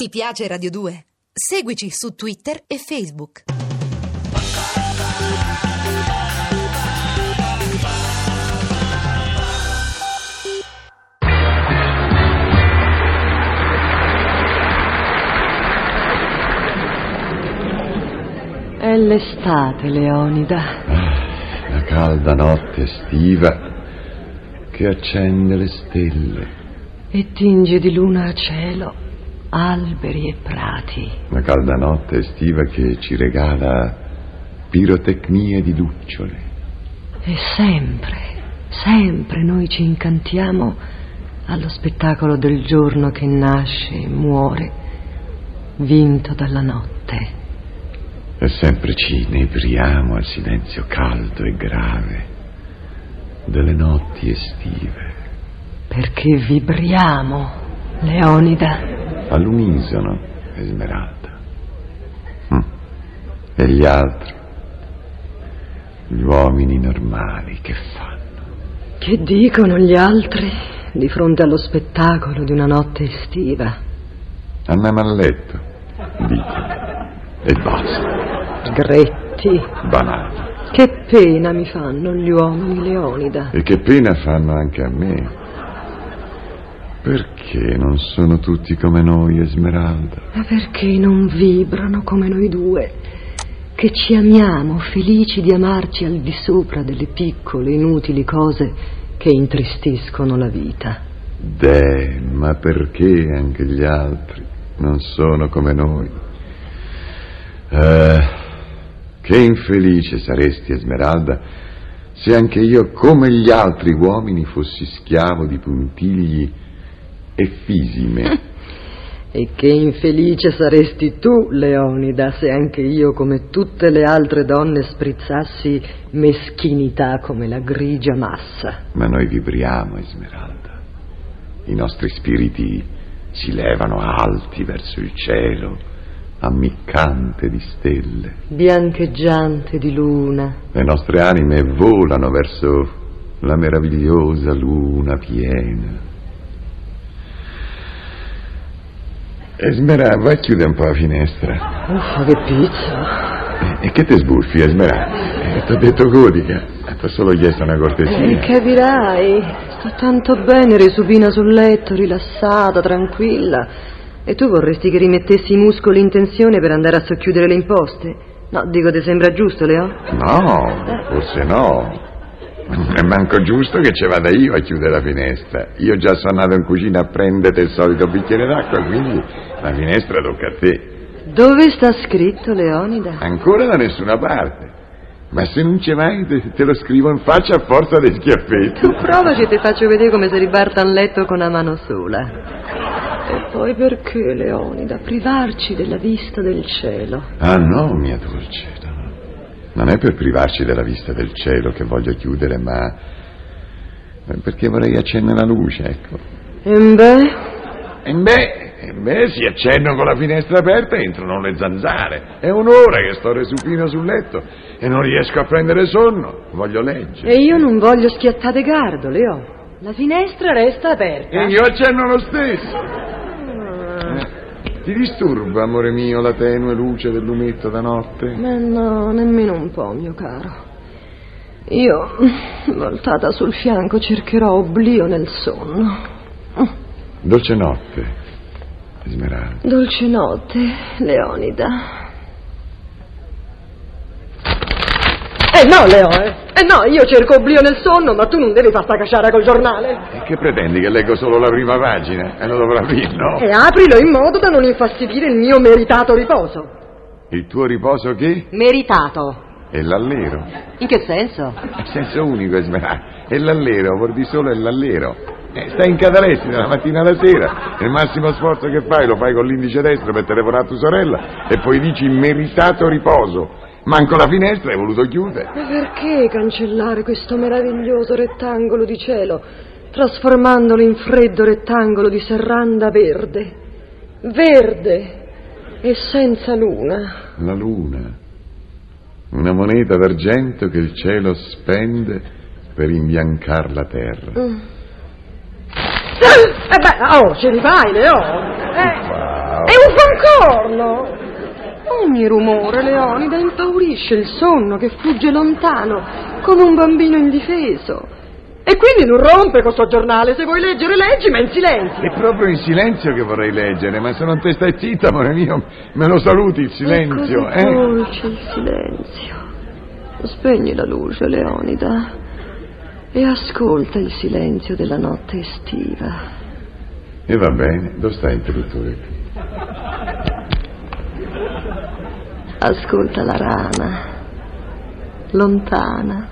Ti piace Radio 2? Seguici su Twitter e Facebook. È l'estate, Leonida. La calda notte estiva che accende le stelle. E tinge di luna cielo, alberi e prati. La calda notte estiva che ci regala pirotecnie di lucciole. E sempre, sempre noi ci incantiamo allo spettacolo del giorno che nasce e muore, vinto dalla notte. E sempre ci inebriamo al silenzio caldo e grave delle notti estive. Perché vibriamo, Leonida. All'unisono, Esmeralda. Hm. E gli altri? Gli uomini normali che fanno? Che dicono gli altri di fronte allo spettacolo di una notte estiva? Andiamo a letto, dicono. E basta. Sgretti. Banali. Che pena mi fanno gli uomini, Leonida. E che pena fanno anche a me. Perché non sono tutti come noi, Esmeralda? Ma perché non vibrano come noi due? Che ci amiamo, felici di amarci al di sopra delle piccole, inutili cose che intristiscono la vita. Deh, ma perché anche gli altri non sono come noi? Eh, che infelice saresti, Esmeralda, se anche io, come gli altri uomini, fossi schiavo di puntigli e fisime. E che infelice saresti tu, Leonida, se anche io, come tutte le altre donne, sprizzassi meschinità come la grigia massa. Ma noi vibriamo, Esmeralda. I nostri spiriti si levano alti verso il cielo, ammiccante di stelle. Biancheggiante di luna. Le nostre anime volano verso la meravigliosa luna piena. Esmeralda, vai a chiudere un po' la finestra. Uffa, che pizza. E, e che te sbuffi, Esmeralda? Eh, ti ho detto godica. Ti ho solo chiesto una cortesia. capirai, sto tanto bene risupina sul letto, rilassata, tranquilla. E tu vorresti che rimettessi i muscoli in tensione per andare a socchiudere le imposte? No, dico, ti sembra giusto, Leo? No, forse no. È manco giusto che ci vada io a chiudere la finestra. Io già sono andato in cucina a prendere il solito bicchiere d'acqua, quindi la finestra tocca a te. Dove sta scritto, Leonida? Ancora da nessuna parte. Ma se non ci vai, te, te lo scrivo in faccia a forza di schiaffetti. Tu provaci e ti faccio vedere come si ribarta un letto con una mano sola. E poi perché, Leonida, privarci della vista del cielo? Ah no, mia dolce. No. Non è per privarci della vista del cielo che voglio chiudere, ma perché vorrei accendere la luce, ecco. E beh, E beh, e beh, si accendono con la finestra aperta e entrano le zanzare. È un'ora che sto resupino sul letto e non riesco a prendere sonno. Voglio leggere. e io non voglio schiattate gardo, Leo. La finestra resta aperta. E io accendo lo stesso. Ti disturba, amore mio, la tenue luce del lumetto da notte? Ma no, nemmeno un po', mio caro. Io, voltata sul fianco, cercherò oblio nel sonno. Dolce notte, Esmeralda. Dolce notte, Leonida. Eh no, Leo, eh. Eh no, io cerco oblio nel sonno, ma tu non devi far sta cacciara col giornale. E che pretendi che leggo solo la prima pagina? E lo dovrò aprire, no? E aprilo in modo da non infastidire il mio meritato riposo. Il tuo riposo che? Meritato. È l'allero. In che senso? È senso unico, Esmeralda. È l'allero, vuol dire solo è l'allero. Eh, stai in catalessi dalla mattina alla sera. Il massimo sforzo che fai lo fai con l'indice destro per telefonare a tua sorella e poi dici meritato riposo. Manco la finestra hai voluto chiudere. Ma perché cancellare questo meraviglioso rettangolo di cielo, trasformandolo in freddo rettangolo di serranda verde? Verde e senza luna. La luna. Una moneta d'argento che il cielo spende per imbiancar la terra. Mm. Eh beh, oh, ci rifai, Leo. Eh, Wow, È un fancorno! Ogni rumore, Leonida, impaurisce il sonno che fugge lontano, come un bambino indifeso. E quindi non rompe questo giornale, se vuoi leggere leggi, ma in silenzio. È proprio in silenzio che vorrei leggere, ma se non te stai zitta, amore mio, me lo saluti il silenzio, È eh? dolce il silenzio. Spegni la luce, Leonida, e ascolta il silenzio della notte estiva. E va bene, dove sta l'interruttore? Ascolta la rana, lontana,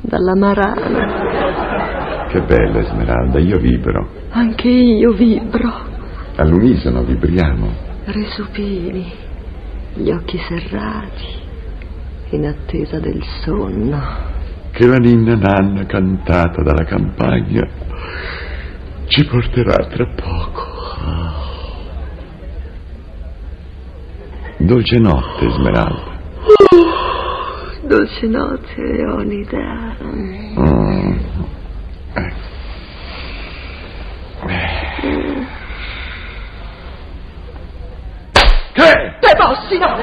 dalla marana. Che bella Esmeralda, io vibro. Anche io vibro, All'unisono vibriamo. resupini, gli occhi serrati, in attesa del sonno. Che la ninna nanna cantata dalla campagna ci porterà tra poco. Dolce notte, Esmeralda. Dolce notte, Leonida. Mm. Eh. Che? Te bossi, no,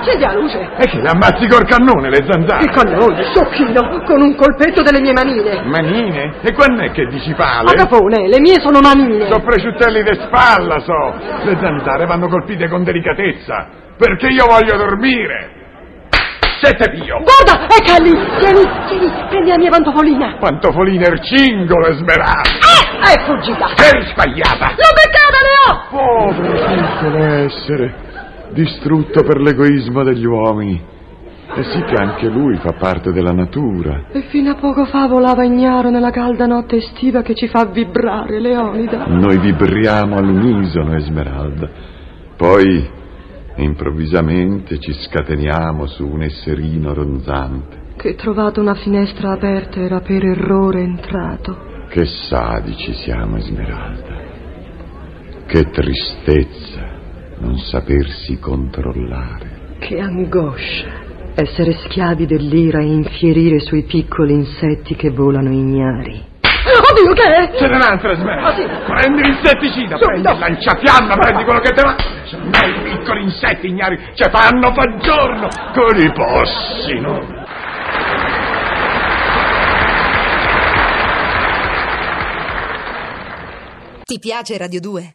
accendi la luce. E che l'ammazzi col cannone, le zanzare? Il cannone, sciocchino, con un colpetto delle mie manine. Manine? E quando è che dici pale? Agapone, le mie sono manine. So prosciuttelli di spalla, so. Le zanzare vanno colpite con delicatezza, perché io voglio dormire. Sette pio. Guarda, ecco lì, tieni, tieni, prendi la mia pantofolina. Pantofolina ercingolo, Esmeralda. Ah, è fuggita. Sei sbagliata. L'ho beccata, Leo! Povero piccolo essere, distrutto per l'egoismo degli uomini. E sì che anche lui fa parte della natura. E fino a poco fa volava ignaro nella calda notte estiva che ci fa vibrare, Leonida. Noi vibriamo all'unisono, Esmeralda. Poi, improvvisamente, ci scateniamo su un esserino ronzante. Che trovato una finestra aperta era per errore entrato. Che sadici siamo, Esmeralda. Che tristezza non sapersi controllare. Che angoscia essere schiavi dell'ira e infierire sui piccoli insetti che volano ignari. Oddio, che è? Ce n'è un'altra, Esmeralda. Ah, sì? Prendi l'insetticida, Subito. prendi il lanciafiamma, prendi quello che te va. Sono i piccoli insetti ignari, ci fanno fa giorno con i possino. Ti piace Radio 2?